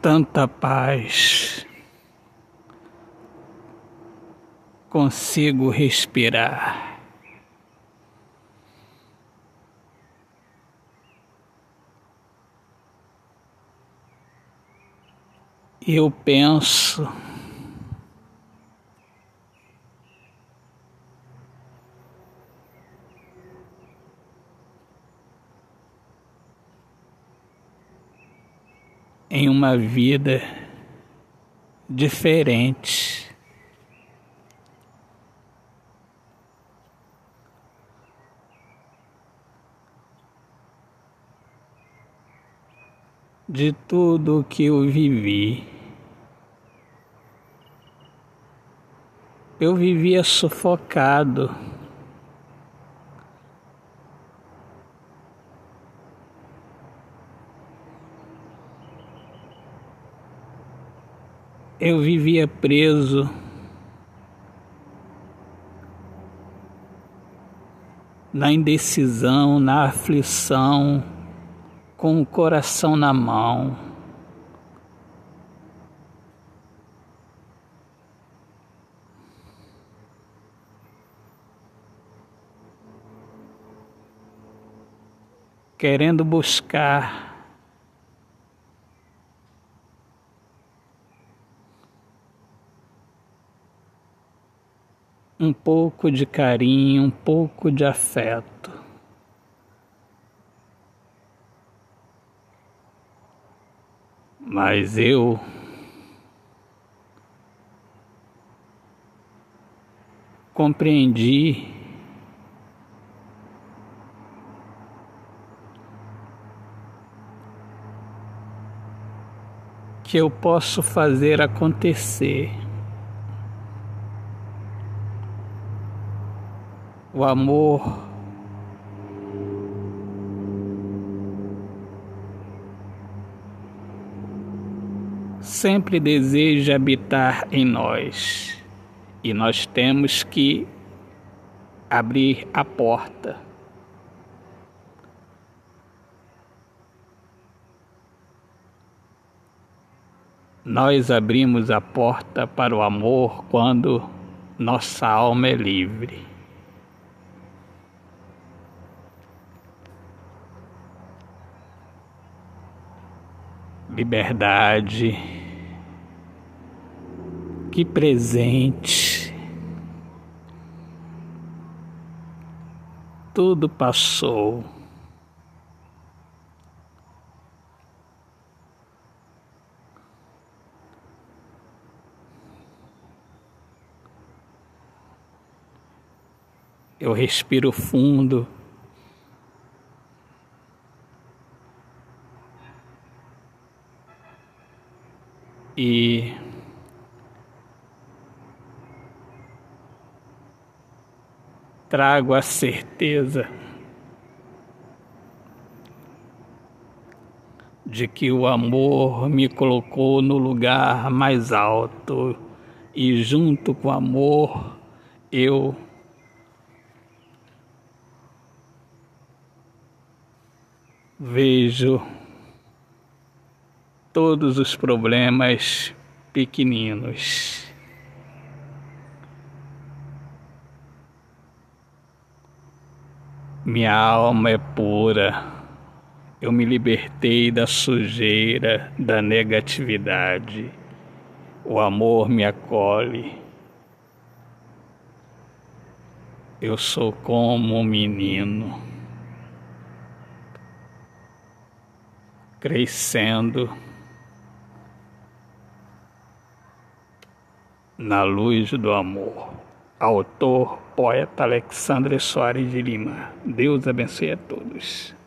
tanta paz. Consigo respirar. Eu penso em uma vida diferente. De tudo que eu vivi, eu vivia sufocado. Eu vivia preso na indecisão, na aflição, com o coração na mão. Querendo buscar um pouco de carinho, um pouco de afeto. Mas eu compreendi que eu posso fazer acontecer. O amor. Sempre deseja habitar em nós e nós temos que abrir a porta. Nós abrimos a porta para o amor quando nossa alma é livre. Liberdade, que presente. Tudo passou. Eu respiro fundo. E trago a certeza de que o amor me colocou no lugar mais alto e junto com o amor eu vejo todos os problemas pequeninos. Minha alma é pura. Eu me libertei da sujeira, da negatividade. O amor me acolhe. Eu sou como um menino, crescendo Na Luz do Amor. Autor, poeta Alexandre Soares de Lima. Deus abençoe a todos.